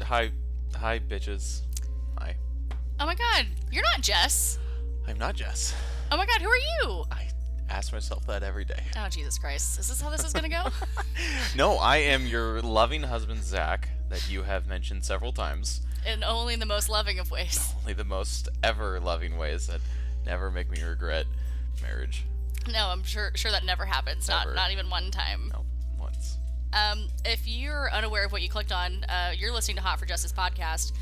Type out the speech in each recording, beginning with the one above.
Hi, hi, bitches. Hi. Oh my god, you're not Jess. I'm not Jess. Oh my god, who are you? I ask myself that every day. Oh, Jesus Christ. Is this how this is gonna go? No, I am your loving husband, Zach, that you have mentioned several times. In only the most loving of ways. Only the most ever loving ways that never make me regret marriage. No, I'm sure sure that never happens. Never. Not not even one time. No, once. Um, if you're unaware of what you clicked on, uh, you're listening to Hot for Justice podcast.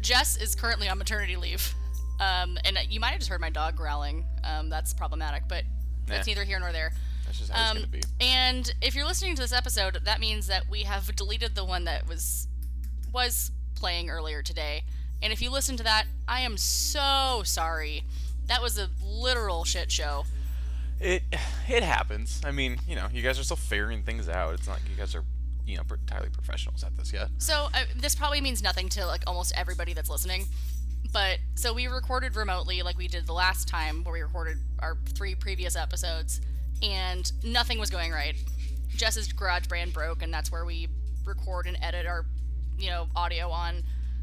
Jess is currently on maternity leave. Um, and you might have just heard my dog growling. Um, that's problematic, but it's Nah. neither here nor there. That's just how Um, it's gonna be. and if you're listening to this episode, that means that we have deleted the one that was was playing earlier today. And if you listen to that, I am so sorry. That was a literal shit show. It it happens. I mean, you know, you guys are still figuring things out. It's not like you guys are, you know, entirely professionals at this yet. So uh, this probably means nothing to like almost everybody that's listening. But so we recorded remotely like we did the last time where we recorded our three previous episodes and nothing was going right. Jess's GarageBand broke and that's where we record and edit our you know audio on.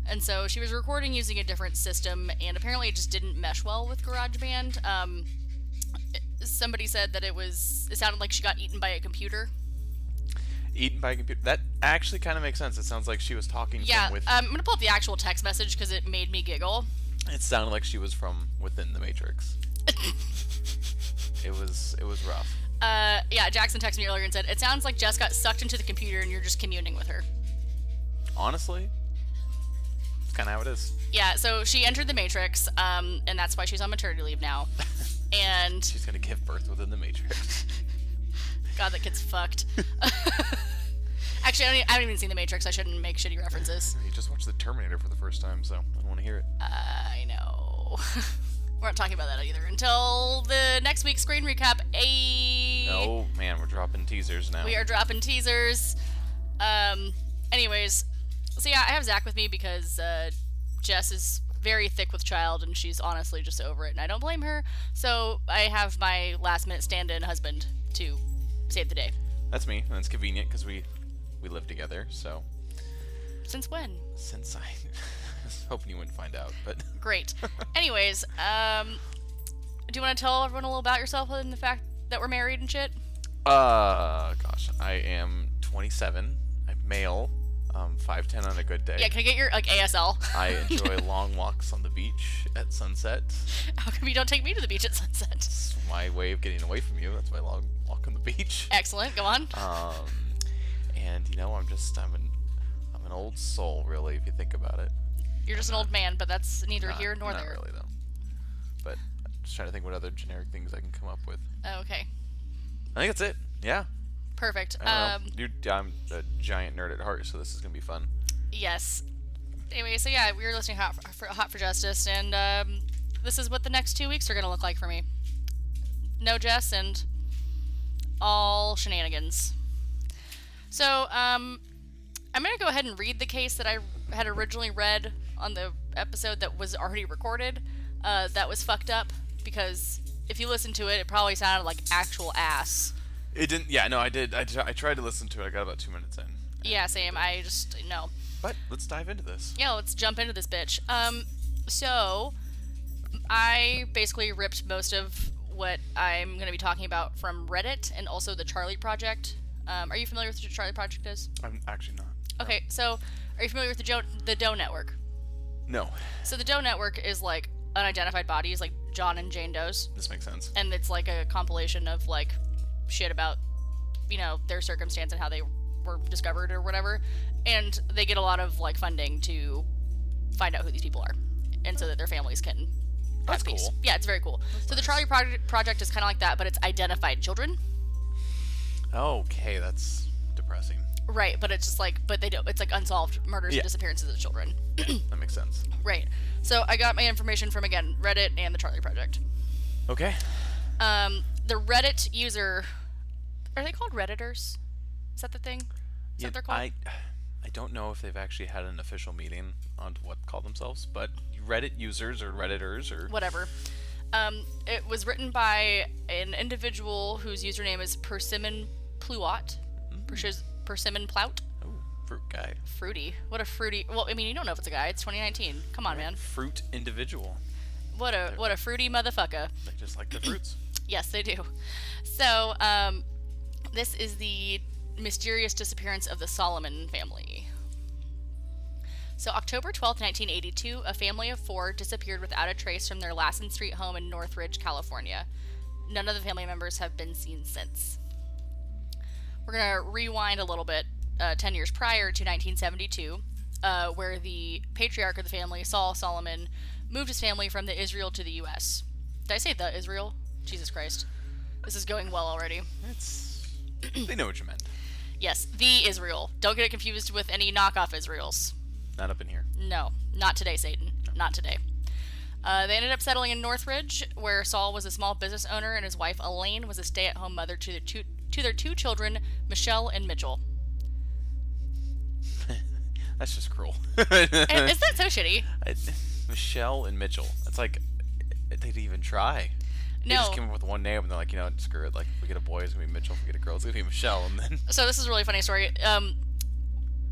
And so she was recording using a different system and apparently it just didn't mesh well with GarageBand. Um somebody said that it was it sounded like she got eaten by a computer. Eaten by a computer. That actually kind of makes sense. It sounds like she was talking Yeah, from with. um, I'm gonna pull up the actual text message because it made me giggle. it sounded like she was from within the Matrix. it was it was rough. Uh, yeah, Jackson texted me earlier and said, It sounds like Jess got sucked into the computer and you're just communing with her. Honestly, kind of how it is. Yeah, so she entered the Matrix, um, and that's why she's on maternity leave now. And, She's gonna give birth within the Matrix. God, that gets fucked. Actually, I, don't, I haven't even seen the Matrix. I shouldn't make shitty references. you just watched the Terminator for the first time, so I don't want to hear it. I know. We're not talking about that either until the next week's screen recap. A. Oh man, we're dropping teasers now. We are dropping teasers. Um. Anyways, so yeah, I have Zach with me because uh, Jess is very thick with child, and she's honestly just over it, and I don't blame her. So I have my last minute stand-in husband to save the day. That's me, and it's convenient because we we live together. So Since when? since I was hoping you wouldn't find out, but Great. Anyways, um, do you want to tell everyone a little about yourself other than the fact that we're married and shit? uh, gosh, I am 27. I'm male. Um, 5'10 on a good day. Yeah, can I get your like ASL? I enjoy long walks on the beach at sunset. How come you don't take me to the beach at sunset? It's my way of getting away from you. That's my long walk on the beach. Excellent. Go on. Um, and you know, I'm just I'm an I'm an old soul, really, if you think about it. You're just an old man, but that's neither Not- here nor not there. really though. But I'm just trying to think what other generic things I can come up with. Oh, okay. I think that's it. Yeah. Perfect. Um. Dude, I'm a giant nerd at heart, so this is gonna be fun. yes. Anyway, so yeah, we were listening Hot for, for Hot for Justice, and um, this is what the next two weeks are gonna look like for me. No Jess and all shenanigans. So, um, I'm gonna go ahead and read the case that I had originally read on the episode that was already recorded. Uh, that was fucked up because if you listen to it, it probably sounded like actual ass. It didn't. Yeah, no, I did. I, I tried to listen to it. I got about two minutes in. Yeah, same. I just no. But let's dive into this. Yeah, let's jump into this bitch. Um, so I basically ripped most of what I'm going to be talking about from Reddit and also the Charlie Project. Um, are you familiar with what the Charlie Project is? I'm actually not. no. Okay, so are you familiar with the Joe, the Doe Network? No, So the Doe Network is like unidentified bodies, like John and Jane Doe's, this makes sense. and it's like a compilation of like shit about you know their circumstance and how they were discovered or whatever and they get a lot of like funding to find out who these people are and so that their families can have That's peace. cool. yeah it's very cool so the charlie project, project is kind of like that but it's identified children Okay, that's depressing. right but it's just like but they don't it's like unsolved murders Yeah. and disappearances of children That makes sense. right so i got my information from again reddit and the charlie project Okay. Um the reddit user are they called redditors is that the thing is Yeah, that what they're called I I don't know if they've actually had an official meeting on what call themselves, but Reddit users or redditors or whatever. Um, it was written by an individual whose username is Persimmon Pluot. Persis- Persimmon Plout. oh, Fruit guy. Fruity. What a fruity. Well, I mean, you don't know if it's a guy. It's 2019. Come on, man. Fruit individual. What a what a fruity motherfucker. They just like the fruits. Yes, they do. So, um, this is the mysterious disappearance of the Solomon family. So, October 12th, 1982, a family of four disappeared without a trace from their Lassen Street home in Northridge, California. None of the family members have been seen since. We're going to rewind a little bit, uh, 10 years prior to 1972, uh, where the patriarch of the family, Saul Solomon, moved his family from the Israel to the U.S. Did I say the Israel? Jesus Christ. This is going well already. It's they know what you meant. Yes, the Israel. Don't get it confused with any knockoff Israels. Not up in here. No, not today, Satan. Not today. Uh, they ended up settling in Northridge, where Saul was a small business owner and his wife Elaine was a stay-at-home mother to their two to their two children, Michelle and Mitchell. That's just cruel. And is that so shitty? I- Michelle and Mitchell. It's like they didn't even try. They No. just came up with one name and they're like, you know, what, screw it. Like, if we get a boy, it's gonna be Mitchell. If we get a girl, it's gonna be Michelle. And then So this is a really funny story. Um,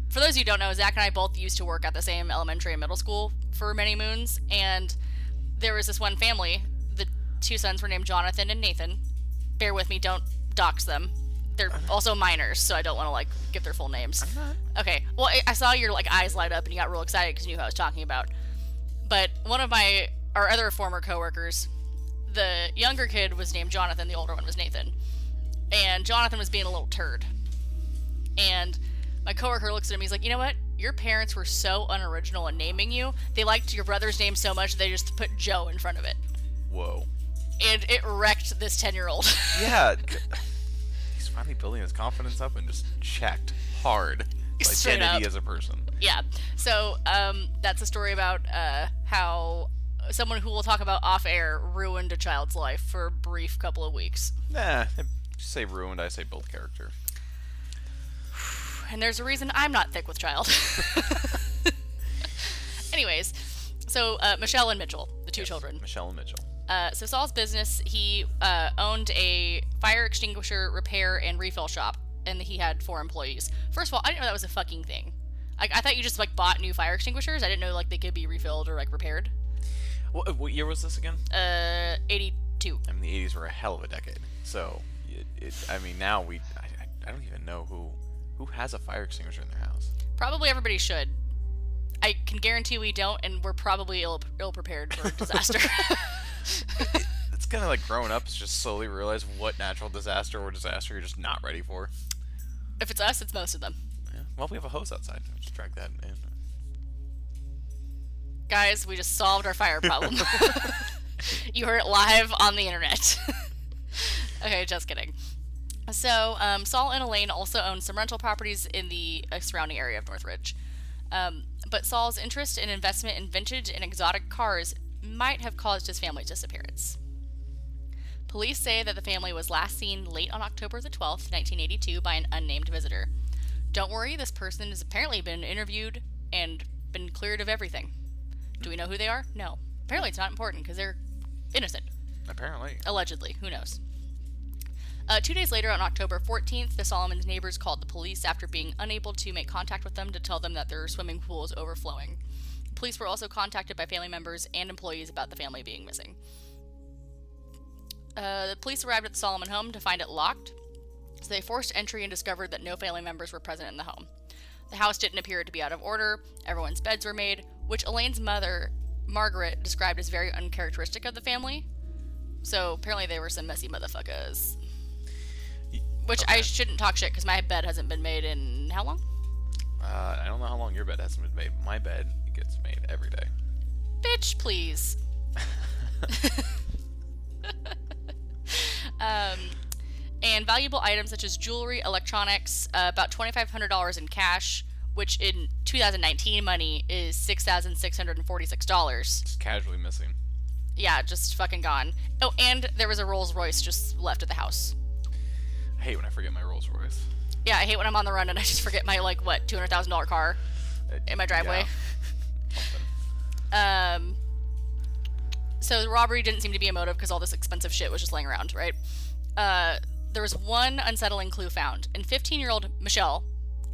for those of you who don't know, Zach and I both used to work at the same elementary and middle school for many moons, and there was this one family. The two sons were named Jonathan and Nathan. Bear with me, don't dox them. They're also minors, so I don't want to like give their full names. Okay. Well, I- I saw your like eyes light up and you got real excited because you knew who I was talking about. But one of my our other former coworkers, the younger kid was named Jonathan, the older one was Nathan. And Jonathan was being a little turd. And my coworker looks at him, he's like, you know what? Your parents were so unoriginal in naming you. They liked your brother's name so much they just put Joe in front of it. whoa. And it wrecked this ten year old. Yeah. He's finally building his confidence up and just checked hard his identity as a person. yeah. So um, that's a story about uh, how someone who we'll talk about off air ruined a child's life for a brief couple of weeks. Nah, I say ruined. I say built character. and there's a reason I'm not thick with child. Anyways, so uh, Michelle and Mitchell, the two children. Michelle and Mitchell. Uh, so Saul's business, he uh, owned a fire extinguisher repair and refill shop, and he had four employees. First of all, I didn't know that was a fucking thing. I, I thought you just like bought new fire extinguishers. I didn't know like they could be refilled or like repaired. What, what year was this again? Uh, 82. I mean, the '80s were a hell of a decade. So, it, it, I mean, now we, I, I, don't even know who, who has a fire extinguisher in their house. Probably everybody should. I can guarantee we don't, and we're probably ill, ill prepared for disaster. It's kind of like growing up, is just slowly realize what natural disaster or disaster you're just not ready for. if it's us, it's most of them. Yeah. Well, we have a hose outside. I'll just drag that in. Guys, we just solved our fire problem. you heard it live on the internet. okay, just kidding. So, um, Saul and Elaine also own some rental properties in the uh, surrounding area of Northridge. Um, but Saul's interest in investment in vintage and exotic cars might have caused his family's disappearance. Police say that the family was last seen late on October the 12th, 1982, by an unnamed visitor. Don't worry, this person has apparently been interviewed and been cleared of everything. Do we know who they are? No. Apparently, it's not important because they're innocent. Apparently. Allegedly. Who knows? Uh, two days later, on October 14th, the Solomons' neighbors called the police after being unable to make contact with them to tell them that their swimming pool is overflowing. Police were also contacted by family members and employees about the family being missing. Uh, the police arrived at the Solomon home to find it locked, so they forced entry and discovered that no family members were present in the home. The house didn't appear to be out of order, everyone's beds were made, which Elaine's mother, Margaret, described as very uncharacteristic of the family. So apparently they were some messy motherfuckers. Which I shouldn't talk shit because my bed hasn't been made in how long? Uh, I don't know how long your bed hasn't been made. My bed gets made every day. Bitch, please. um, and valuable items such as jewelry, electronics, uh, about $2,500 in cash, which in 2019 money is $6,646. Just casually missing. Yeah, just fucking gone. Oh, and there was a Rolls Royce just left at the house. I hate when I forget my Rolls Royce. Yeah, I hate when I'm on the run and I just forget my, like, what, $200,000 car in my driveway. Yeah. Um, so the robbery didn't seem to be a motive because all this expensive shit was just laying around, right? Uh, there was one unsettling clue found. And 15 year old Michelle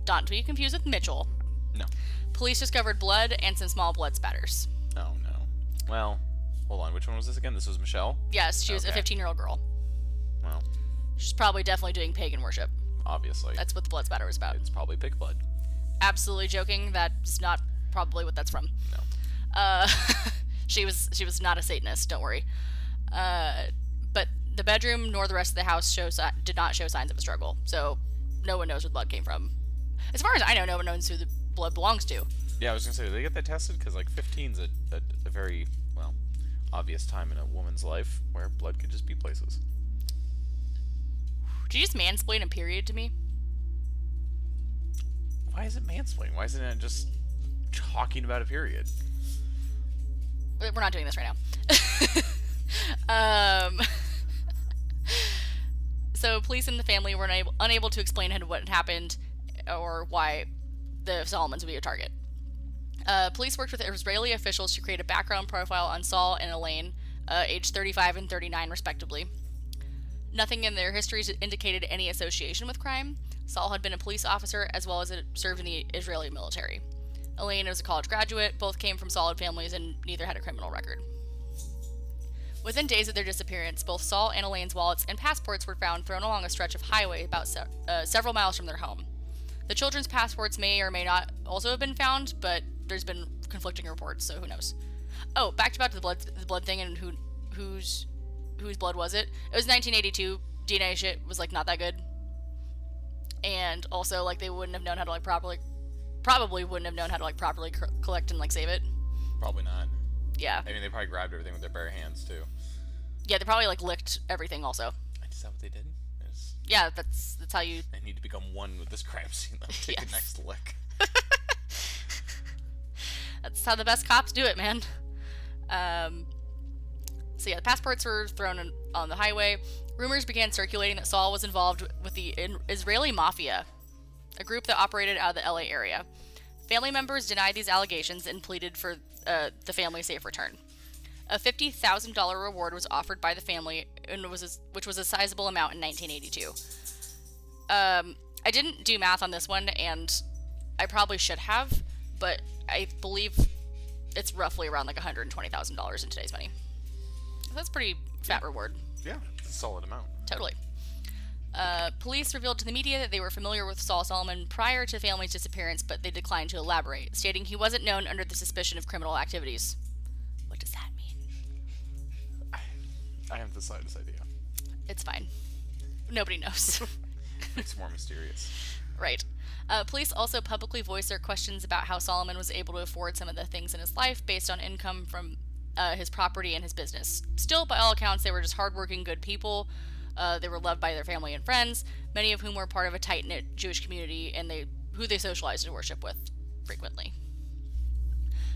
Don't to be confused with Mitchell. No. Police discovered blood and some small blood spatters. Oh no. Well, hold on. Which one was this again? This was Michelle. Yes, she was a Okay. 15 year old girl. Well, She's probably definitely doing pagan worship. obviously, That's what the blood spatter was about. it's probably pig blood. Absolutely joking. That's not probably what that's from. No. Uh, she was she was not a Satanist. Don't worry. Uh, but the bedroom nor the rest of the house shows did not show signs of a struggle. So no one knows where the blood came from. As far as I know, no one knows who the blood belongs to. Yeah, I was gonna say, did they get that tested? Because like 15's a, a, a very well obvious time in a woman's life where blood could just be places. Did you just mansplain a period to me? Why is it mansplaining? Why isn't it just talking about a period? We're not doing this right now. um, so police and the family were unable, unable to explain what had happened or why the Solomons would be a target. Uh, police worked with Israeli officials to create a background profile on Saul and Elaine, uh, aged 35 and 39 respectively. Nothing in their histories indicated any association with crime. Saul had been a police officer as well as served in the Israeli military. Elaine was a college graduate. Both came from solid families and neither had a criminal record. Within days of their disappearance, both Saul and Elaine's wallets and passports were found thrown along a stretch of highway about se- uh, several miles from their home. The children's passports may or may not also have been found, but there's been conflicting reports, so who knows? Oh, back to back to the blood the blood thing and who whose whose blood was it? It was 1982. DNA shit was like not that good, and also like they wouldn't have known how to like properly, probably wouldn't have known how to like properly collect and like save it. Probably not. Yeah, I mean, they probably grabbed everything with their bare hands too. yeah, they probably like licked everything also. Is that what they did? Is Yeah, that's that's how you. they need to become one with this crime scene? Though. Take Yes. the next lick. That's how the best cops do it, man. Um, so yeah, the passports were thrown in, on the highway. Rumors began circulating that Saul was involved with the in- Israeli mafia, a group that operated out of the LA area. Family members denied these allegations and pleaded for uh, the family safe return. A fifty thousand dollar reward was offered by the family, and was a, which was a sizable amount in 1982. Um, I didn't do math on this one, and I probably should have, but I believe it's roughly around like $120,000 in today's money. That's pretty fat reward, Yeah, it's a solid amount. totally. Uh, police revealed to the media that they were familiar with Saul Solomon prior to the family's disappearance, but they declined to elaborate, stating he wasn't known under the suspicion of criminal activities. What does that mean? I have the slightest idea. It's fine. Nobody knows. it's more mysterious. Right. Uh, police also publicly voiced their questions about how Solomon was able to afford some of the things in his life based on income from uh, his property and his business. Still, by all accounts, they were just hardworking, good people. Uh, they were loved by their family and friends, many of whom were part of a tight knit Jewish community, and they who they socialized and worship with frequently.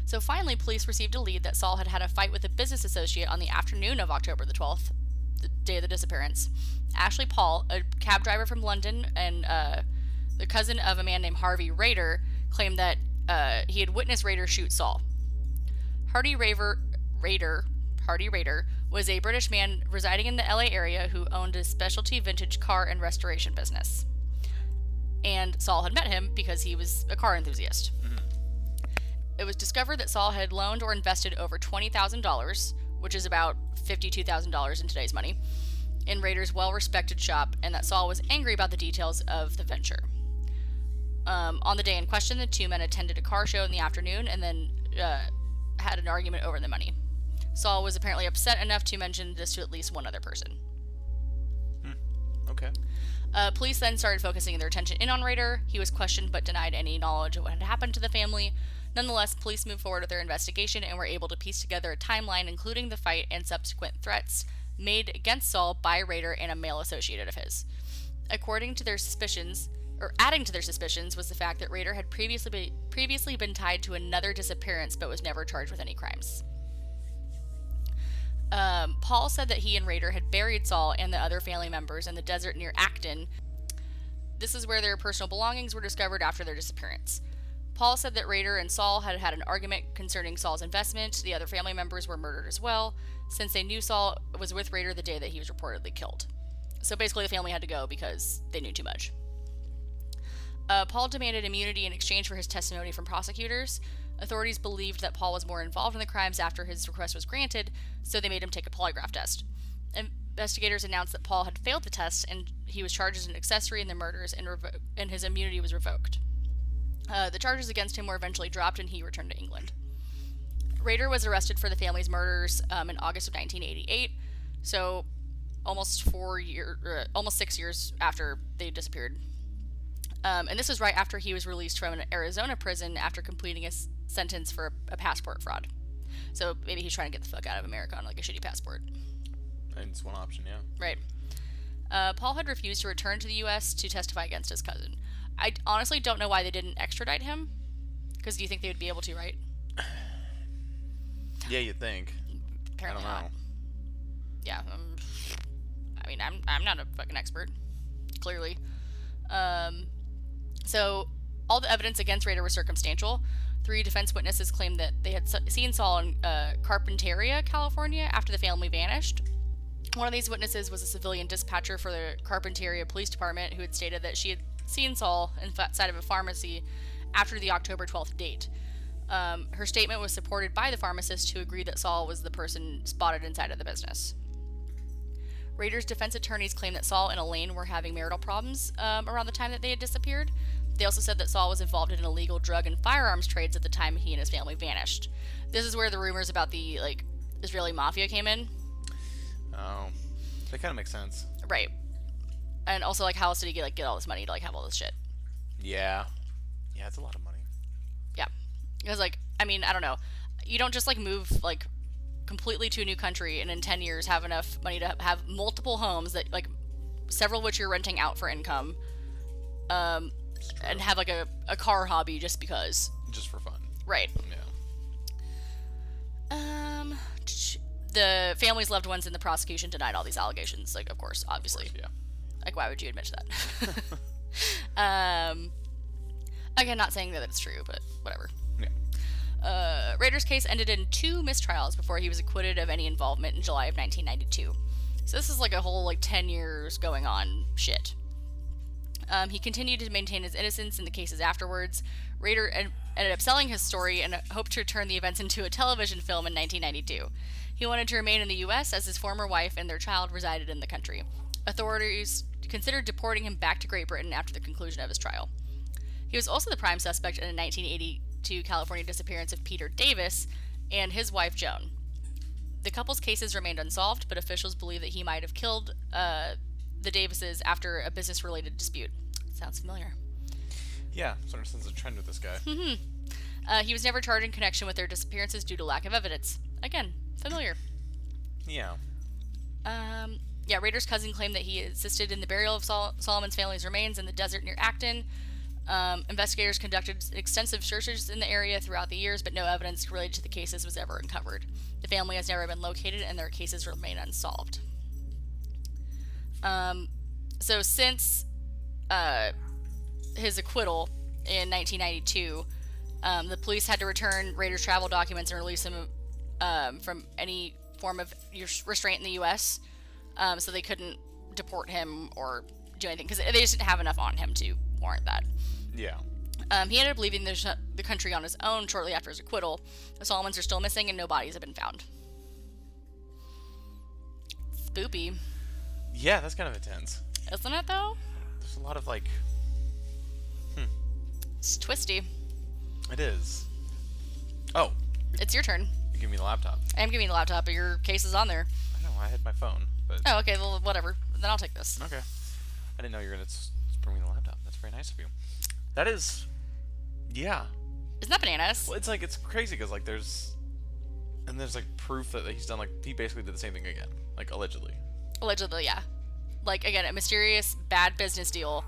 So finally, police received a lead that Saul had had a fight with a business associate on the afternoon of October the 12th, the day of the disappearance. Ashley Paul, a cab driver from London and uh, the cousin of a man named Harvey Rader, claimed that uh, he had witnessed Rader shoot Saul. Hardy Raver, Hardy Rader, was a British man residing in the LA area who owned a specialty vintage car and restoration business. And Saul had met him because he was a car enthusiast. It was discovered that Saul had loaned or invested over $20,000, which is about $52,000 in today's money, in Rader's well respected shop, and that Saul was angry about the details of the venture. Um, on the day in question, the two men attended a car show in the afternoon and then uh, had an argument over the money. Saul was apparently upset enough to mention this to at least one other person. Okay. Uh, police then started focusing their attention in on Rader. He was questioned but denied any knowledge of what had happened to the family. Nonetheless, police moved forward with their investigation and were able to piece together a timeline including the fight and subsequent threats made against Saul by Rader and a male associated of his. According to their suspicions, or adding to their suspicions, was the fact that Rader had previously be, previously been tied to another disappearance but was never charged with any crimes. Um, Paul said that he and Rader had buried Saul and the other family members in the desert near Acton. This is where their personal belongings were discovered after their disappearance. Paul said that Rader and Saul had had an argument concerning Saul's investment. The other family members were murdered as well, since they knew Saul was with Rader the day that he was reportedly killed. So basically, the family had to go because they knew too much. Uh, Paul demanded immunity in exchange for his testimony from prosecutors. Authorities believed that Paul was more involved in the crimes after his request was granted, so they made him take a polygraph test. Investigators announced that Paul had failed the test and he was charged as an accessory in the murders and, revo- and his immunity was revoked. Uh, the charges against him were eventually dropped and he returned to England. Rader was arrested for the family's murders um, in August of 1988, so almost four year, uh, almost six years after they disappeared. Um, and this was right after he was released from an Arizona prison after completing a s- sentence for a, a passport fraud. So maybe he's trying to get the fuck out of America on like a shitty passport. And it's one option, yeah. Right. Uh, Paul had refused to return to the U.S. to testify against his cousin. I honestly don't know why they didn't extradite him. Because do you think they would be able to, right? Yeah, you think. Apparently I don't not. know. Yeah. Um, I mean, I'm I'm not a fucking expert. Clearly. Um, so all the evidence against Rader was circumstantial. Three defense witnesses claimed that they had seen Saul in uh, Carpinteria, California, after the family vanished. One of these witnesses was a civilian dispatcher for the Carpinteria Police Department who had stated that she had seen Saul inside of a pharmacy after the October 12th date. Um, her statement was supported by the pharmacist who agreed that Saul was the person spotted inside of the business. Rader's defense attorneys claimed that Saul and Elaine were having marital problems um, around the time that they had disappeared. They also said that Saul was involved in illegal drug and firearms trades at the time he and his family vanished. This is where the rumors about the like Israeli mafia came in. Oh, that kind of makes sense. Right. And also like how else did he get like get all this money to like have all this shit? Yeah. Yeah, it's a lot of money. Yeah. Because like I mean, I don't know. You don't just like move like completely to a new country and in 10 years have enough money to have multiple homes that like several of which you're renting out for income. Um and have like a, a car hobby just because. Just for fun. Right. Yeah. Um the family's loved ones in the prosecution denied all these allegations, like of course, obviously. Yeah. Like, why would you admit to that? um, again, not saying that it's true, but whatever. Uh, Rader's case ended in two mistrials before he was acquitted of any involvement in July of 1992. So this is like a whole like 10 years going on shit. Um, he continued to maintain his innocence in the cases afterwards. Rader ended up selling his story and uh, hoped to turn the events into a television film in 1992. He wanted to remain in the U.S. as his former wife and their child resided in the country. Authorities considered deporting him back to Great Britain after the conclusion of his trial. He was also the prime suspect in a 1980 to California disappearance of Peter Davis and his wife Joan. The couple's cases remained unsolved, but officials believe that he might have killed uh, the Davises after a business related dispute. Sounds familiar. Yeah, sort of sense a trend with this guy. Mm-hmm. Uh, he was never charged in connection with their disappearances due to lack of evidence. Again, familiar. Yeah. Um, yeah, Rader's cousin claimed that he assisted in the burial of Sol- Solomon's family's remains in the desert near Acton. Um, investigators conducted extensive searches in the area throughout the years, but no evidence related to the cases was ever uncovered. The family has never been located, and their cases remain unsolved. Um, so since uh, his acquittal in 1992, um, the police had to return Raders' travel documents and release him um, from any form of restraint in the U.S. Um, so they couldn't deport him or do anything because they just didn't have enough on him to warrant that. Yeah. Um, he ended up leaving the, sh- the country on his own shortly after his acquittal. The Solomons are still missing and no bodies have been found. Spoopy, Yeah, that's kind of intense. isn't it though? There's a lot of like. It's twisty. It is. Oh, It's your turn. you give me the laptop. I am giving you the laptop, but your case is on there. I know I had my phone, but Oh, okay, well, whatever. Then I'll take this. okay. I didn't know you were gonna bring me the laptop. That's very nice of you. That is. Yeah. Isn't that bananas? Well, it's like it's crazy because like there's, and there's like proof that he's done like he basically did the same thing again, like allegedly. Allegedly, yeah. Like, again, a mysterious bad business deal.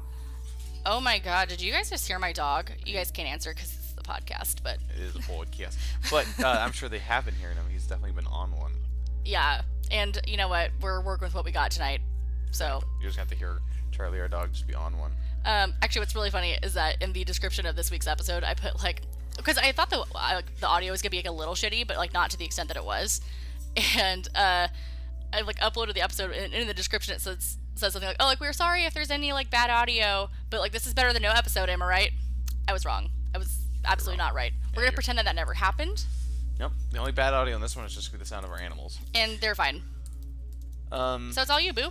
Oh my god, did you guys just hear my dog? You guys can't answer because it's the podcast, but It is a podcast, but uh, I'm sure they have been hearing him. He's definitely been on one. yeah. And you know what? We're working with what we got tonight. So, You just have to hear Charlie, our dog, just be on one. Um, actually, what's really funny is that in the description of this week's episode, I put like, because I thought the uh, the audio was gonna be like a little shitty, but like not to the extent that it was, and uh, I like uploaded the episode, and in the description it says says something like, "Oh, like we're sorry if there's any like bad audio, But like, this is better than no episode. Am I right? I was wrong. I was absolutely not right. We're gonna you're- pretend that that never happened, Nope. The only bad audio on this one is just the sound of our animals. and they're fine. Um. So it's all you, boo.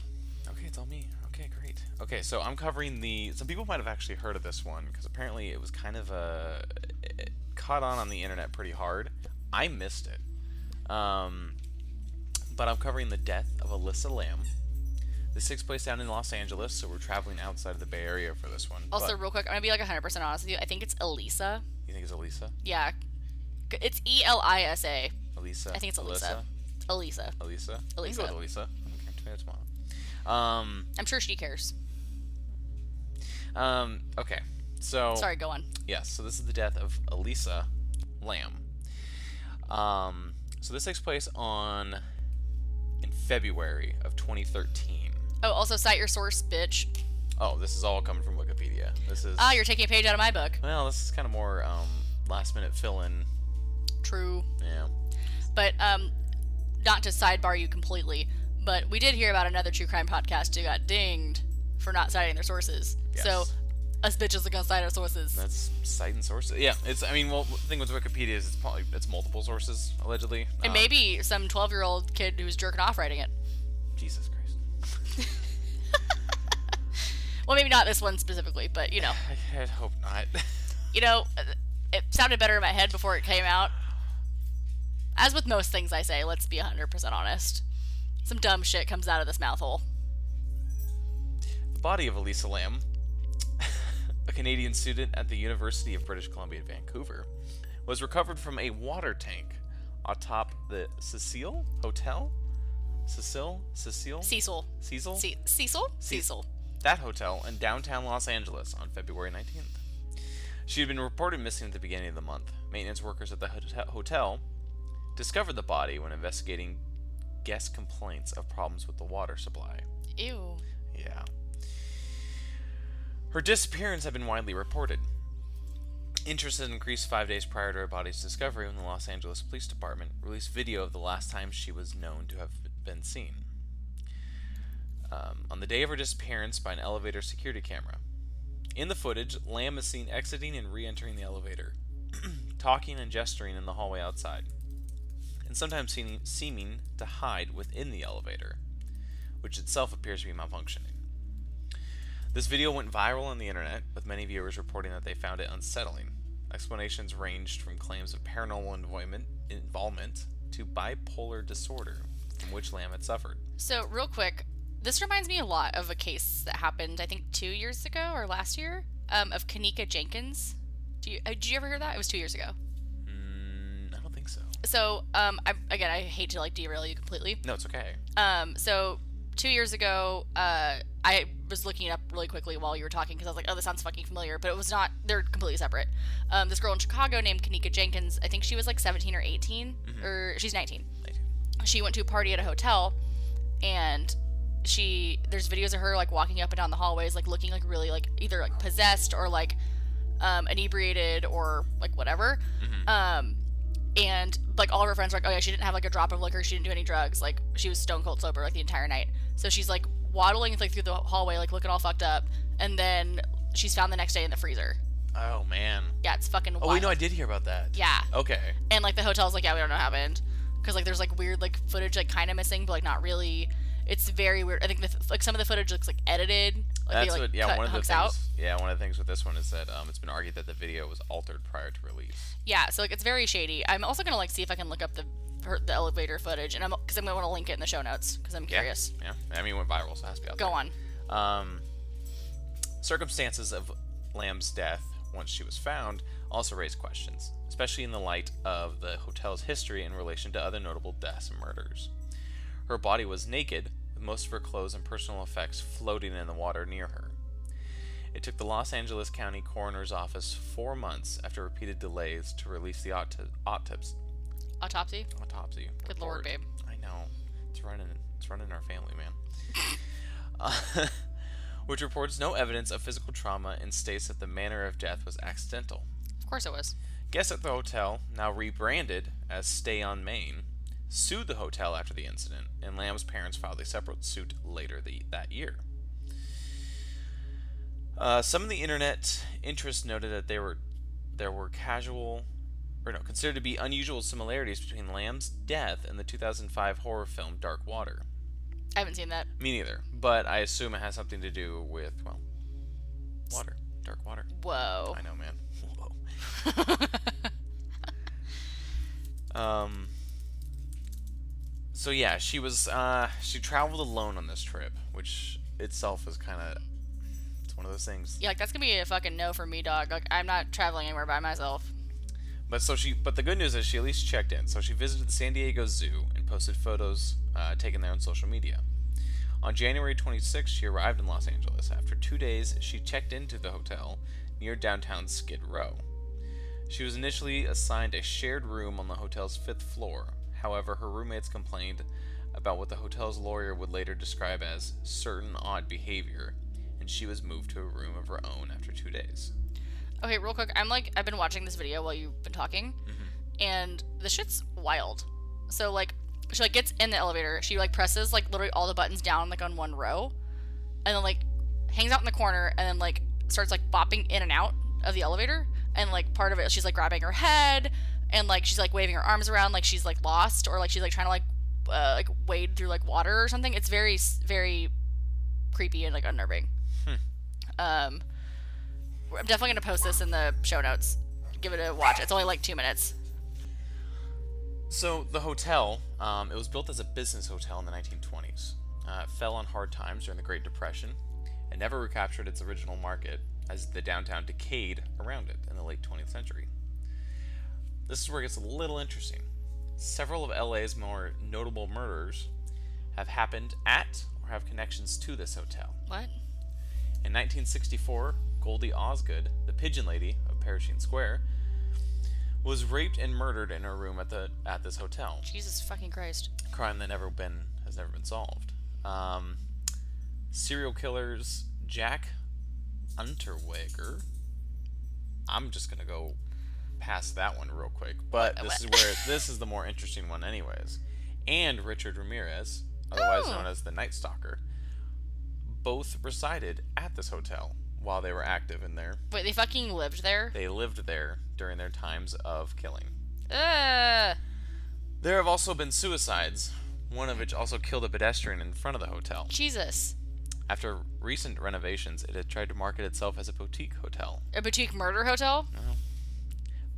Okay, so I'm covering the. Some people might have actually heard of this one because apparently it was kind of a. It caught on on the internet pretty hard. I missed it. Um, but I'm covering the death of Alyssa Lam. This takes place down in Los Angeles, so we're traveling outside of the Bay Area for this one. Also, but real quick, I'm gonna be like 100% honest with you. I think it's Elisa. you think it's Elisa? Yeah, it's E L I S A. Elisa. I think it's Elisa. Elisa. Elisa. We can go Elisa. with Elisa. Okay, tomato, tomato. Um. I'm sure she cares. Um. Okay. So. Sorry, go on. Yes, so this is the death of Elisa Lam. Um, so this takes place on in February of 2013. Oh, also cite your source, bitch. Oh, this is all coming from Wikipedia. This is Ah, you're taking a page out of my book. well, this is kind of more um, last minute fill in. True. Yeah. But um, not to sidebar you completely, but we did hear about another true crime podcast who got dinged for not citing their sources. So us bitches are gonna cite our sources. That's citing sources. Yeah, it's. I mean, well, the thing with Wikipedia is it's probably it's multiple sources allegedly. and Um, maybe some 12 year old kid who's jerking off writing it. Jesus Christ. Well, maybe not this one specifically, but you know, I, I hope not. you know, it sounded better in my head before it came out. As with most things I say, let's be 100% honest. Some dumb shit comes out of this mouth hole. The body of Elisa Lam, a Canadian student at the University of British Columbia in Vancouver, was recovered from a water tank atop the Cecil Hotel. Cecil? Cecile? Cecil. Cecil? Ce- Cecil? Cecil. that hotel in downtown Los Angeles on February 19th. She had been reported missing at the beginning of the month. Maintenance workers at the hotel discovered the body when investigating guest complaints of problems with the water supply. Ew. Yeah. Her disappearance had been widely reported. Interest had increased five days prior to her body's discovery when the Los Angeles Police Department released video of the last time she was known to have been seen. Um, on the day of her disappearance by an elevator security camera. In the footage, Lam is seen exiting and re entering the elevator, talking and gesturing in the hallway outside, and sometimes seeming, seeming to hide within the elevator which itself appears to be malfunctioning. This video went viral on the internet, with many viewers reporting that they found it unsettling. Explanations ranged from claims of paranormal involvement, to bipolar disorder, from which Lam had suffered. So, real quick, this reminds me a lot of a case that happened, I think, two years ago or last year, um, of Kenneka Jenkins. Do you, uh, did you ever hear that? It was two years ago. Mm, I don't think so. So, um, I, again, I hate to like derail you completely. No, it's okay. Um, so two years ago, uh, I was looking it up really quickly while you were talking because I was like, oh, this sounds fucking familiar, but it was not. They're completely separate. Um, this girl in Chicago named Kenneka Jenkins. I think she was like 17 or 18, or she's 19. She went to a party at a hotel, and she there's videos of her like walking up and down the hallways, like looking like really like either like possessed or like um, inebriated or like whatever. Um, and like all of her friends were like, oh yeah, she didn't have like a drop of liquor, she didn't do any drugs, like she was stone cold sober like the entire night. So she's like waddling like through the hallway, like looking all fucked up, and then she's found the next day in the freezer. Oh man. Yeah, it's fucking oh, wild. Oh wait, no, I did hear about that. yeah, Okay. and like the hotel's like, yeah, we don't know what happened, because like there's like weird like footage like kind of missing, but like not really. It's very weird. I think the, like some of the footage looks like edited. Like That's they, like, what. Yeah, cut one of the things. out. Yeah, one of the things with this one is that um, it's been argued that the video was altered prior to release. Yeah, so like it's very shady. I'm also gonna like see if I can look up the her, the elevator footage, and I'm because I'm gonna want to link it in the show notes because I'm Yeah. curious. Yeah. I mean, it went viral, so it has to be out Go there. on. Um, circumstances of Lam's death, once she was found, also raised questions, especially in the light of the hotel's history in relation to other notable deaths and murders. Her body was naked, with most of her clothes and personal effects floating in the water near her. It took the Los Angeles County Coroner's Office four months after repeated delays to release the auto- autopsy. Autopsy. autopsy. Good lord, babe. I know. It's running. It's running our family, man. uh, which reports no evidence of physical trauma and states that the manner of death was accidental. Of course it was. Guests at the hotel, now rebranded as Stay on Main, sued the hotel after the incident, and Lam's parents filed a separate suit later the, that year. Uh, some of the internet interest noted that they were there were casual or no considered to be unusual similarities between Lam's death and the 2005 horror film Dark Water. I haven't seen that. Me neither, but I assume it has something to do with well, water, dark water. Whoa. I know, man. Whoa. um. So yeah, she was uh, she traveled alone on this trip, which itself is kind of it's one of those things. yeah, like that's gonna be a fucking no for me, dog. Like I'm not traveling anywhere by myself. But so she, but the good news is she at least checked in. So she visited the San Diego Zoo and posted photos uh, taken there on social media. On January 26th, she arrived in Los Angeles. After two days, she checked into the hotel near downtown Skid Row. She was initially assigned a shared room on the hotel's fifth floor. However, her roommates complained about what the hotel's lawyer would later describe as certain odd behavior, and she was moved to a room of her own after two days. Okay, real quick. I'm like I've been watching this video while you've been talking, mm-hmm. and the shit's wild. So like she like gets in the elevator. She like presses like literally all the buttons down like on one row, and then like hangs out in the corner, and then like starts like bopping in and out of the elevator. And like part of it, she's like grabbing her head, and like she's like waving her arms around like she's like lost, or like she's like trying to like uh, like wade through like water or something. It's very very creepy and like unnerving. Um, I'm definitely gonna post this in the show notes. Give it a watch. It's only like two minutes. So the hotel, um, it was built as a business hotel in the 1920s. Uh, it fell on hard times during the Great Depression, and never recaptured its original market as the downtown decayed around it in the late 20th century. This is where it gets a little interesting. Several of LA's more notable murders have happened at or have connections to this hotel. What? In 1964, Goldie Osgood, the pigeon lady of Pershing Square, was raped and murdered in her room at the at this hotel. Jesus fucking Christ. Crime that never been has never been solved. Um, serial killers Jack Unterweger. I'm just gonna go past that one real quick, but this is where this is the more interesting one, anyways. And Richard Ramirez, otherwise Oh. known as the Night Stalker, both resided at this hotel while they were active in there. Wait, they fucking lived there? They lived there during their times of killing. Uh, There have also been suicides, one of which also killed a pedestrian in front of the hotel. Jesus. After recent renovations, it had tried to market itself as a boutique hotel, A boutique murder hotel?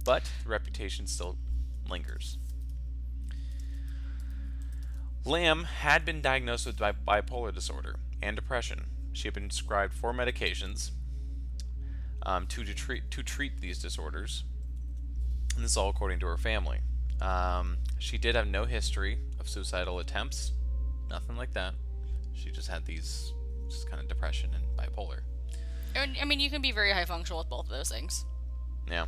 But the reputation still lingers. Lam had been diagnosed with bi- bipolar disorder and depression. She had been prescribed four medications um, to, to, treat, to treat these disorders. And this is all according to her family. Um, she did have no history of suicidal attempts, nothing like that. She just had these, just kind of depression and bipolar. I mean- I mean, you can be very high functional with both of those things. Yeah.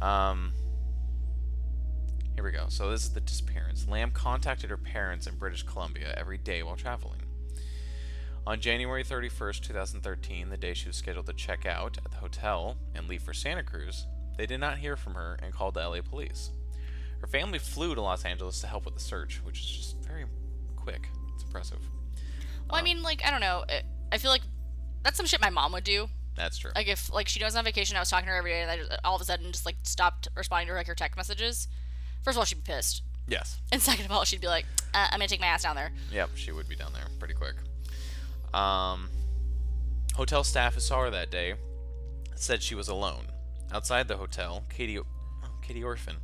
Um. Here we go. So this is the disappearance. Lam contacted her parents in British Columbia every day while traveling. On January 31st, 2013, the day she was scheduled to check out at the hotel and leave for Santa Cruz, they did not hear from her and called the LA police. Her family flew to Los Angeles to help with the search, which is just very quick. It's impressive. Well, I mean, like, I don't know. I feel like that's some shit my mom would do. That's true. Like, if, like, she goes on vacation, I was talking to her every day, and I just, all of a sudden just, like, stopped responding to her, like, her text messages. First of all, she'd be pissed. yes. And second of all, she'd be like, uh, I'm gonna take my ass down there. Yep, she would be down there pretty quick. Um, hotel staff who saw her that day said she was alone. Outside the hotel, Katie, oh, Katie Orphan,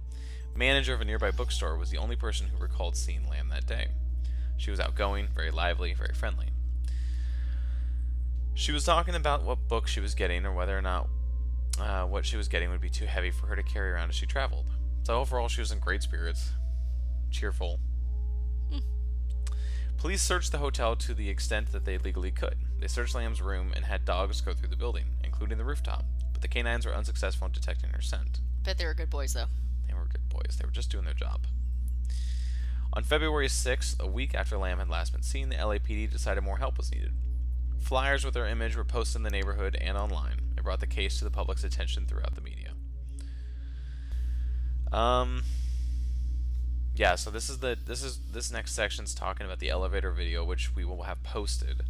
manager of a nearby bookstore, was the only person who recalled seeing Lam that day. She was outgoing, very lively, very friendly. She was talking about what book she was getting or whether or not uh, what she was getting would be too heavy for her to carry around as she traveled. So overall, she was in great spirits, cheerful, Police searched the hotel to the extent that they legally could. They searched Lam's room and had dogs go through the building, including the rooftop, but the canines were unsuccessful in detecting her scent. Bet they were good boys, though. They were good boys, they were just doing their job. On February 6th, a week after Lam had last been seen, the LAPD decided more help was needed. Flyers with her image were posted in the neighborhood and online. It brought the case to the public's attention throughout the media. Um, yeah, so this is the this is this next section's talking about the elevator video, which we will have posted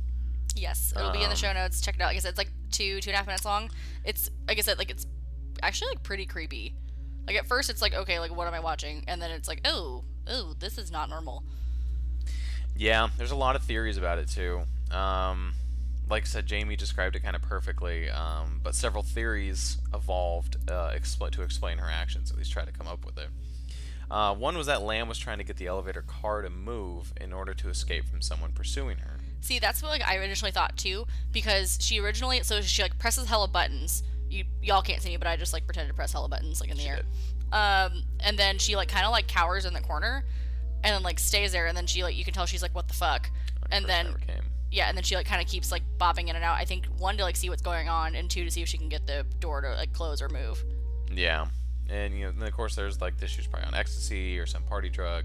Yes, it'll be in the Um, show notes. Check it out. Like I said, it's like two, two and a half minutes long. It's like I said, like it's actually like pretty creepy. Like at first, it's like okay, like what am I watching? And then it's like, oh, oh, this is not normal. Yeah, there's a lot of theories about it too. Um, like I said, Jamie described it kind of perfectly, um, but several theories evolved uh, expl- to explain her actions. At least try to come up with it. Uh, one was that Lam was trying to get the elevator car to move in order to escape from someone pursuing her. See, that's what like I originally thought too, because she originally so she like presses hella buttons. You y'all can't see me, but I just like pretended to press hella buttons like in the She air. did. Um, and then she like kind of like cowers in the corner, and then like stays there, and then she like you can tell she's like what the fuck, and then came. Yeah, and then she like kind of keeps like bobbing in and out. I think one to like see what's going on, and two to see if she can get the door to like close or move. Yeah, and you know, and of course, there's like this. She was probably on ecstasy or some party drug.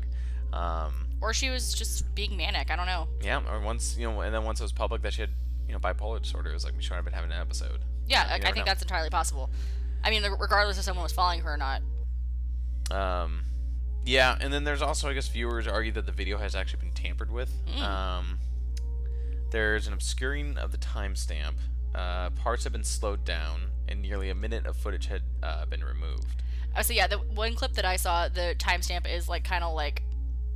Um, Or she was just being manic. I don't know. yeah, or once you know, and then once it was public that she had you know bipolar disorder, it was like she might have been having an episode. Yeah, I, I think know. that's entirely possible. I mean, regardless if someone was following her or not. Um, yeah, and then there's also, I guess, viewers argue that the video has actually been tampered with. Mm. Um, there's an obscuring of the timestamp. Uh, parts have been slowed down, and nearly a minute of footage had uh, been removed. Uh, so yeah, the one clip that I saw, the timestamp is like kind of like,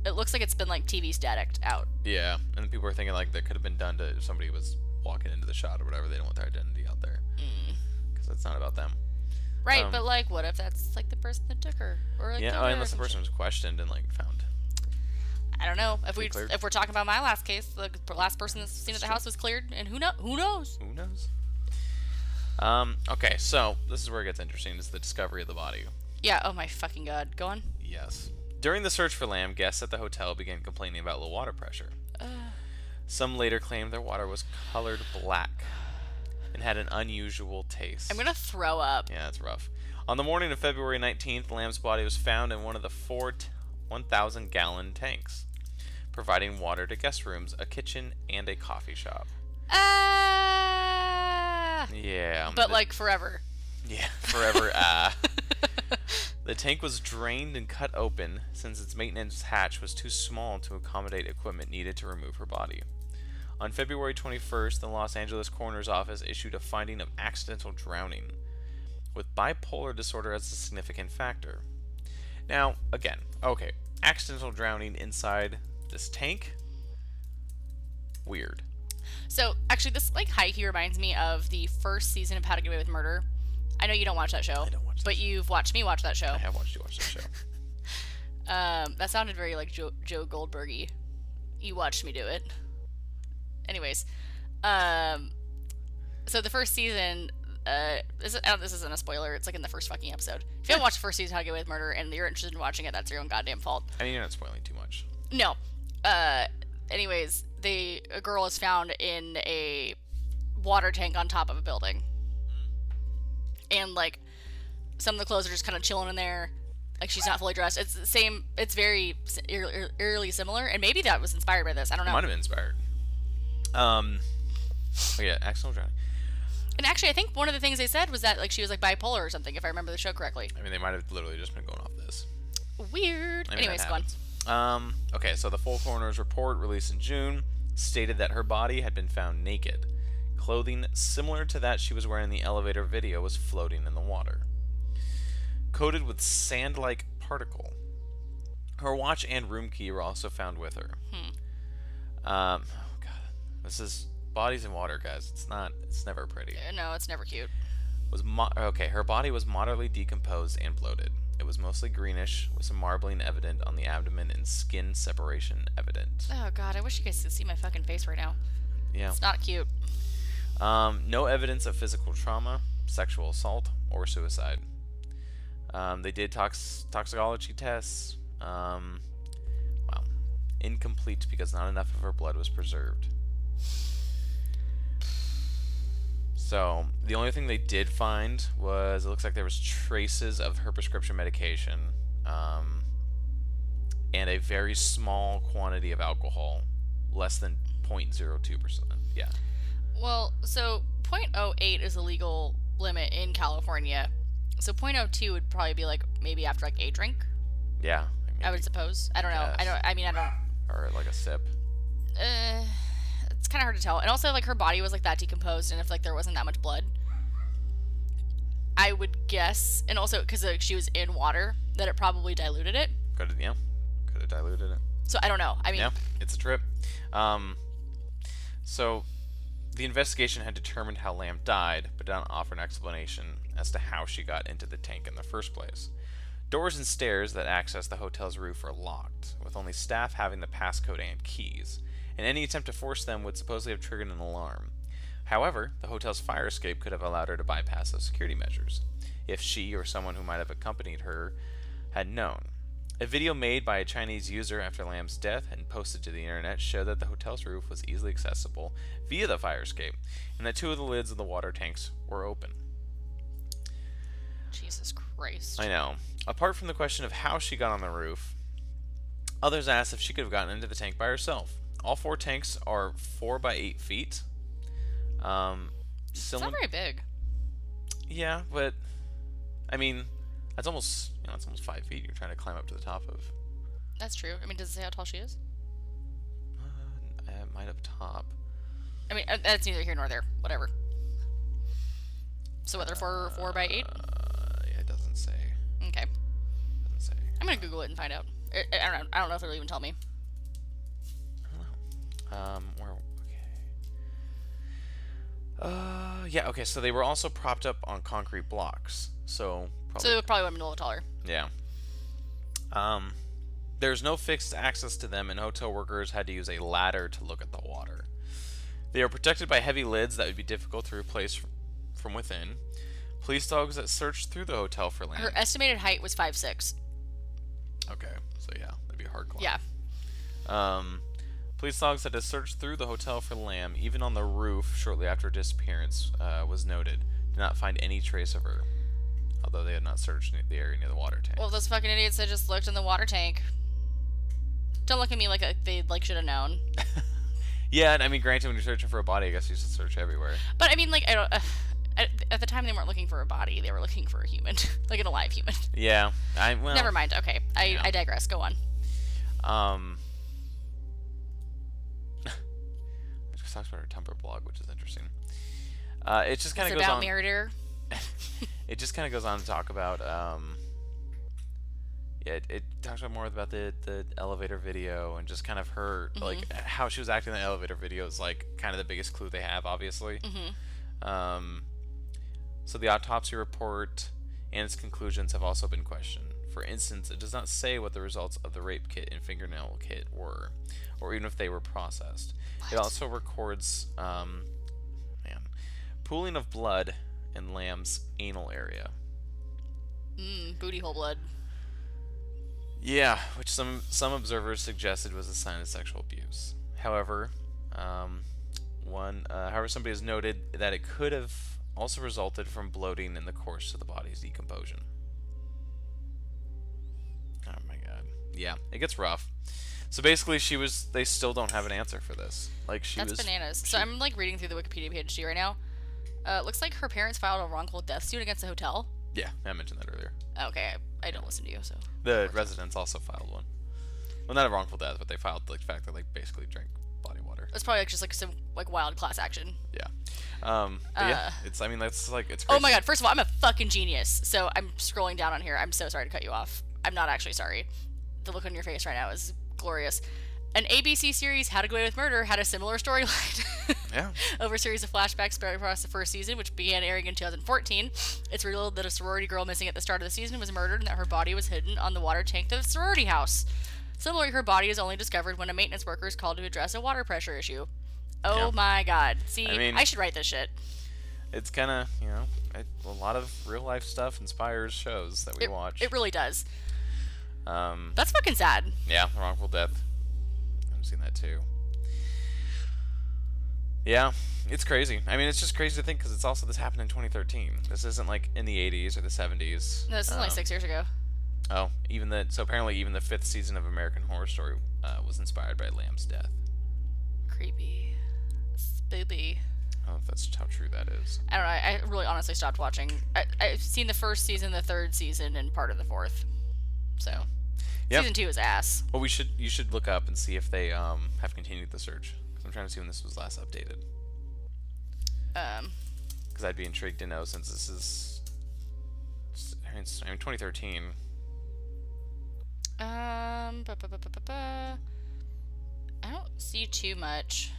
it looks like it's been like TV static out. Yeah, and people are thinking like that could have been done to somebody was walking into the shot or whatever. They don't want their identity out there because it's not about them. Right, Um, but like, what if that's like the person that took her, or like yeah, oh, unless the person was questioned and like found. I don't know. If we if we're talking about my last case, the last person that's seen at the house was cleared, and who know who knows? Who knows? Um. Okay, so this is where it gets interesting: is the discovery of the body. Yeah. Oh my fucking god. Go on. Yes. During the search for Lam, guests at the hotel began complaining about low water pressure. Some later claimed their water was colored black and had an unusual taste. I'm gonna throw up. Yeah, it's rough. On the morning of February 19th, Lam's body was found in one of the four t- 1,000 gallon tanks, providing water to guest rooms, a kitchen, and a coffee shop. Ah. Yeah. But the- like forever. Yeah, forever. Ah. The tank was drained and cut open since its maintenance hatch was too small to accommodate equipment needed to remove her body. On February 21st, the Los Angeles coroner's office issued a finding of accidental drowning, with bipolar disorder as a significant factor. Now, again, okay, accidental drowning inside this tank? Weird. So actually, this like high key reminds me of the first season of How to Get Away with Murder. I know you don't watch that show, I don't watch that but you've watched me watch that show. I have watched you watch that show. Um, that sounded very like Joe, Joe Goldbergy. You watched me do it. Anyways, um, so the first season, uh, this, is, I don't, this isn't a spoiler. It's like in the first fucking episode. If you haven't watched the first season, of How to Get Away with Murder, and you're interested in watching it, that's your own goddamn fault. I mean, you're not spoiling too much. No. Uh, anyways, they a girl is found in a water tank on top of a building, and like some of the clothes are just kind of chilling in there. Like she's not fully dressed. It's the same. It's very s- eer- eer- eerily similar, and maybe that was inspired by this. I don't know. Might have been inspired. Um, oh yeah, accidental drowning. And actually, I think one of the things they said was that like she was like bipolar or something, if I remember the show correctly. I mean, they might have literally just been going off this. Weird. I mean, Anyways, go on. Um, okay, so the full coroner's report released in June stated that her body had been found naked. Clothing similar to that she was wearing in the elevator video was floating in the water, coated with sand-like particle. Her watch and room key were also found with her. Hmm. Um, oh god, this is bodies in water, guys. It's not. It's never pretty. Uh, No, it's never cute. was mo- okay. Her body was moderately decomposed and bloated. It was mostly greenish, with some marbling evident on the abdomen and skin separation evident. Oh god, I wish you guys could see my fucking face right now. Yeah. It's not cute. Um, no evidence of physical trauma, sexual assault, or suicide. Um, they did tox- toxicology tests. Um, wow. Incomplete because not enough of her blood was preserved. So the only thing they did find was it looks like there was traces of her prescription medication, um, and a very small quantity of alcohol, less than 0.02 percent. Yeah. Well, so 0.08 is a legal limit in California. So 0.02 would probably be like maybe after like a drink, Yeah. I would suppose. I don't know. I don't I mean I don't or like a sip. uh it's kind of hard to tell. And also, like her body was like that decomposed, and if like there wasn't that much blood, I would guess, and also because like, she was in water, that it probably diluted it. Could have, yeah, could have diluted it. So I don't know. I mean, Yeah, it's a trip. Um, so the investigation had determined how Lam died, but did not offer an explanation as to how she got into the tank in the first place. Doors and stairs that access the hotel's roof are locked, with only staff having the passcode and keys, and any attempt to force them would supposedly have triggered an alarm. However, the hotel's fire escape could have allowed her to bypass those security measures, if she or someone who might have accompanied her had known. A video made by a Chinese user after Lam's death and posted to the internet showed that the hotel's roof was easily accessible via the fire escape, and that two of the lids of the water tanks were open. Jesus Christ. I know. Apart from the question of how she got on the roof, others asked if she could have gotten into the tank by herself. All four tanks are four by eight feet. Um, It's not very big. yeah, but I mean, that's almost you know, that's almost five feet. You're trying to climb up to the top of. That's true. I mean, does it say how tall she is? Uh, might up top. I mean, uh, that's neither here nor there. Whatever. So whether four four by eight. Uh, yeah, it doesn't say. Okay. Doesn't say. I'm gonna Google it and find out. I, I don't know. I don't know if it'll even tell me. I don't know. Um, where? Okay. Uh, yeah. Okay. So they were also propped up on concrete blocks. So probably. So it probably would be a little taller. yeah. Um, there's no fixed access to them, and hotel workers had to use a ladder to look at the water. They are protected by heavy lids that would be difficult to replace from, from within. Police dogs that searched through the hotel for Lam. Her estimated height was five six. okay, so yeah, that'd be a hard climb. Yeah. Um, police dogs had to search through the hotel for Lam, even on the roof shortly after her disappearance uh, was noted. Did not find any trace of her, although they had not searched the area near the water tank. Well, those fucking idiots that just looked in the water tank. Don't look at me like they like should have known. yeah, and I mean, granted, when you're searching for a body, I guess you should search everywhere. But I mean, like I don't. Uh, at, at the time, they weren't looking for a body; they were looking for a human, like an alive human. Yeah, I well, Never mind. Okay, I, Yeah. I digress. Go on. Um, talks about her Tumblr blog, which is interesting. Uh, it just kind of goes about on. Meridir. it just kind of goes on to talk about um yeah it, it talks about more about the the elevator video and just kind of her like how she was acting in the elevator video is like kind of the biggest clue they have obviously Mhm. um so the autopsy report and its conclusions have also been questioned for instance it does not say what the results of the rape kit and fingernail kit were or even if they were processed it also records um man pooling of blood in Lam's anal area. Mm, booty hole blood. Yeah, which some some observers suggested was a sign of sexual abuse. However, um, one uh, however somebody has noted that it could have also resulted from bloating in the course of the body's decomposition. Yeah, it gets rough. So basically, she was. They still don't have an answer for this. Like she That's was. bananas. So she- I'm like reading through the Wikipedia page right now. Uh, it looks like her parents filed a wrongful death suit against the hotel. Yeah, I mentioned that earlier. Okay, I, I don't listen to you, so. The residents also filed one. Well, not a wrongful death, but they filed like, the fact that like basically drank body water. It's probably like, just like some like wild class action. Yeah. Um. But yeah, Uh, it's. I mean, that's like it's. Oh my god, first of all, I'm a fucking genius. So I'm scrolling down on here. I'm so sorry to cut you off. I'm not actually sorry. The look on your face right now is glorious. An ABC series, How to Get Away with Murder, had a similar storyline. Yeah. Over a series of flashbacks spread across the first season, which began airing in 2014, it's revealed that a sorority girl missing at the start of the season was murdered and that her body was hidden on the water tank of the sorority house. Similarly, her body is only discovered when a maintenance worker is called to address a water pressure issue. Oh Yeah. my god. See, I I, should write this shit. It's kind of you know it, a lot of real life stuff inspires shows that we It, watch. it really does. Um. That's fucking sad. Yeah, wrongful death. I've seen that too. Yeah, it's crazy. I mean, it's just crazy to think because it's also this happened in 2013. This isn't like in the 80s or the 70s. No, this is like Um, six years ago. Oh, even the so apparently even the fifth season of American Horror Story uh, was inspired by Lam's death. Creepy. spooky. I don't know if that's how true that is. I don't know. I I really honestly stopped watching. I, I've seen the first season, the third season, and part of the fourth. So, Yep. season two is ass. Well, we should you should look up and see if they um have continued the search. Cause I'm trying to see when this was last updated. Um, Because I'd be intrigued to know since this is. I mean, it's- I mean 2013. um, ba, ba, ba, ba, ba, ba. I don't see too much.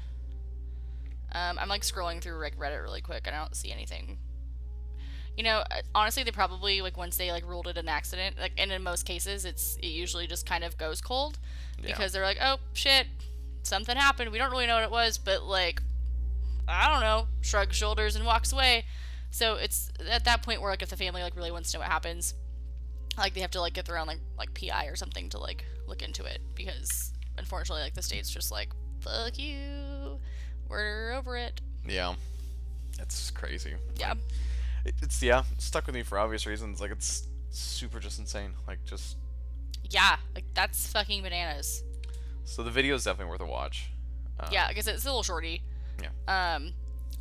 Um, I'm like scrolling through like Reddit really quick, I don't see anything. You know, uh, honestly, they probably like once they like ruled it an accident, like, and in most cases, it's it usually just kind of goes cold Yeah. because they're like, oh shit, something happened. We don't really know what it was, but like, I don't know. Shrugs shoulders and walks away. So it's at that point where like if the family like really wants to know what happens, like they have to like get their own like like PI or something to like look into it because unfortunately like the state's just like fuck you, we're over it. Yeah. It's crazy. Yeah. It- It's yeah, stuck with me for obvious reasons. Like it's super just insane. Like just Yeah, like that's fucking bananas. so the video is definitely worth a watch. Um, yeah, I guess it's a little shorty. Yeah. Um,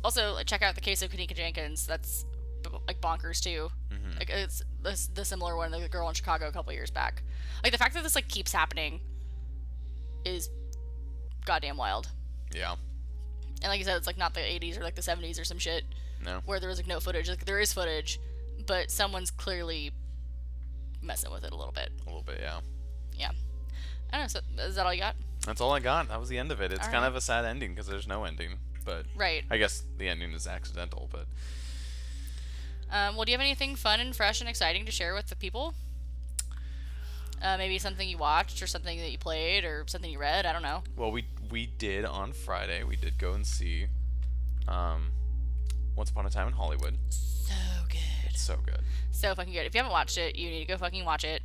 also like, check out the case of Kenneka Jenkins. That's like bonkers too. mhm. Like it's the, the similar one, the girl in Chicago a couple years back. Like the fact that this like keeps happening is goddamn wild. Yeah. And like you said, it's like not the 80s or like the 70s or some shit No. where there was like no footage. Like there is footage, but someone's clearly messing with it a little bit. A little bit. Yeah. Yeah. I don't know. So is that all you got? That's all I got. That was the end of it. It's All kind right. of a sad ending because there's no ending. But Right. I guess the ending is accidental. But Um, well, do you have anything fun and fresh and exciting to share with the people? Uh, maybe something you watched or something that you played or something you read. I don't know. well, we we did on Friday. We did go and see, um, Once Upon a Time in Hollywood. So good. It's so good. So fucking good. If you haven't watched it, you need to go fucking watch it.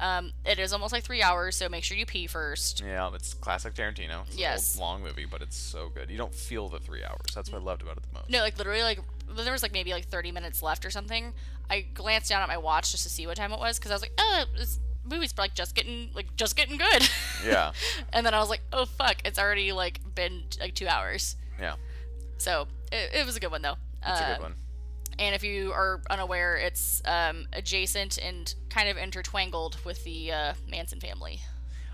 Um, it is almost like three hours, so make sure you pee first. Yeah, it's classic Tarantino. It's Yes. long movie, but it's so good. You don't feel the three hours. That's what I loved about it the most. No, like literally, like there was like maybe like 30 minutes left or something. I glanced down at my watch just to see what time it was because I was like, oh, this movie's like just getting like just getting good. Yeah. and then I was like, oh fuck, it's already like been like two hours. Yeah. So it, it was a good one though. It's a Uh, good one. And if you are unaware, it's um, adjacent and kind of intertwangled with the uh, Manson family.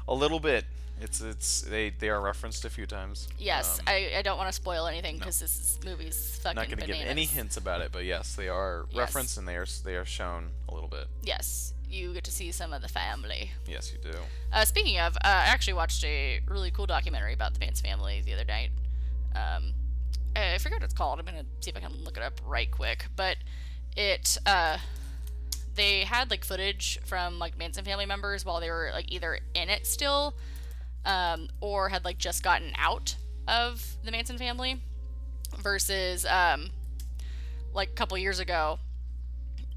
A little bit. It's it's they they are referenced a few times. Yes, Um, I, I don't want to spoil anything because this is, movie's fucking not going to give any hints about it, but yes, they are Yes. referenced and they are they are shown a little bit. Yes, you get to see some of the family. Yes, you do. Uh, speaking of, uh, I actually watched a really cool documentary about the Manson family the other night. Um, I forget what it's called. I'm gonna see if I can look it up right quick. But it, uh, they had like footage from like Manson family members while they were like either in it still, um, or had like just gotten out of the Manson family, versus um, like a couple years ago,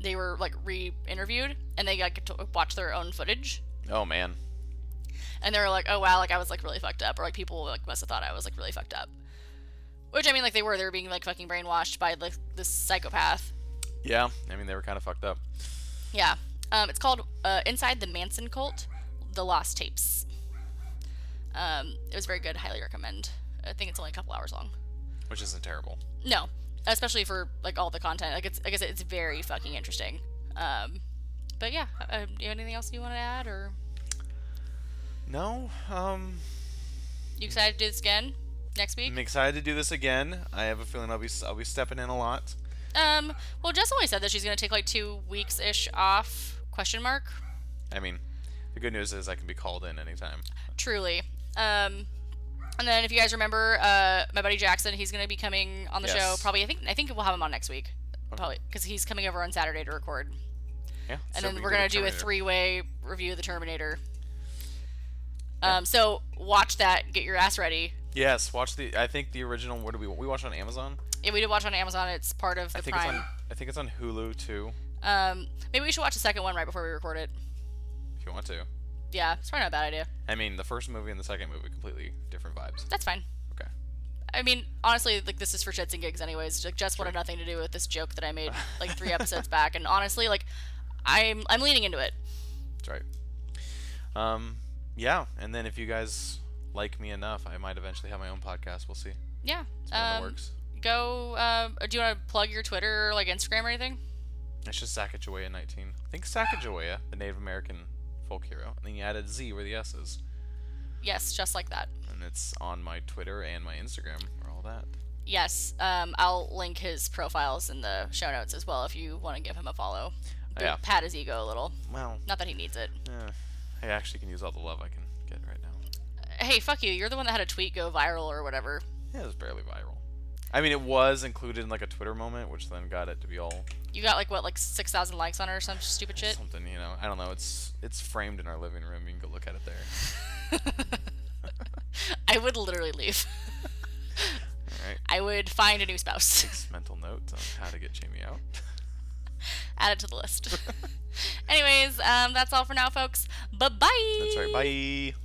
they were like re-interviewed and they got to watch their own footage Oh man. and they were like, "Oh wow, like I was like really fucked up," or like people like must have thought I was like really fucked up. Which I mean, like they were, they were being like fucking brainwashed by like this psychopath. Yeah, I mean they were kind of fucked up. Yeah, um, it's called uh, "Inside the Manson Cult: The Lost Tapes." Um, it was very good. Highly recommend. I think it's only a couple hours long. Which isn't terrible. No, especially for like all the content. Like it's like I said, it's very fucking interesting. Um, but yeah, uh, do you have anything else you want to add, or No, um, you excited to do this again next week? I'm excited to do this again. I have a feeling I'll be I'll be stepping in a lot. Um, well, Jess always said that she's gonna take like two weeks ish off. Question mark. I mean, the good news is I can be called in anytime. Truly. Um, and then if you guys remember, uh, my buddy Jackson, he's gonna be coming on the show. Probably, I think, I think we'll have him on next week. Probably because he's coming over on Saturday to record, Yeah. and so then we we're gonna do a three-way review of the Terminator. Um, so watch that. Get your ass ready. Yes, watch the. I think the original. What did we we watched on Amazon? Yeah, we did watch on Amazon. It's part of the I think Prime. it's on. I think it's on Hulu too. Um, maybe we should watch the second one right before we record it. If you want to. Yeah, it's probably not a bad idea. I mean, the first movie and the second movie completely different vibes. That's fine. Okay. I mean, honestly, like this is for shits and gigs, anyways. Like, Jess wanted nothing to do with this joke that I made like three episodes back, and honestly, like, I'm I'm leaning into it. That's right. Um, yeah, and then if you guys like me enough, I might eventually have my own podcast. We'll see. Yeah. It's been in the Um, works. go. Um, do you want to plug your Twitter or like Instagram or anything? It's just Sacagawea 19. I think Sacagawea, the Native American folk hero, and then you added Z where the S is. Yes, just like that. And it's on my Twitter and my Instagram or all that. Yes, um, I'll link his profiles in the show notes as well if you want to give him a follow. But Yeah. Pat his ego a little. Well, Not that he needs it. Yeah, I actually can use all the love I can get right now. Hey, fuck you. You're the one that had a tweet go viral or whatever. Yeah, it was barely viral. I mean, it was included in like a Twitter moment, which then got it to be all You got like what, like six thousand likes on it or some stupid shit. something, you know. I don't know. It's it's framed in our living room. You can go look at it there. I would literally leave. All right. I would find a new spouse. Takes mental note on how to get Jamie out. Add it to the list. Anyways, um, that's all for now, folks. Bye bye. That's right. Bye.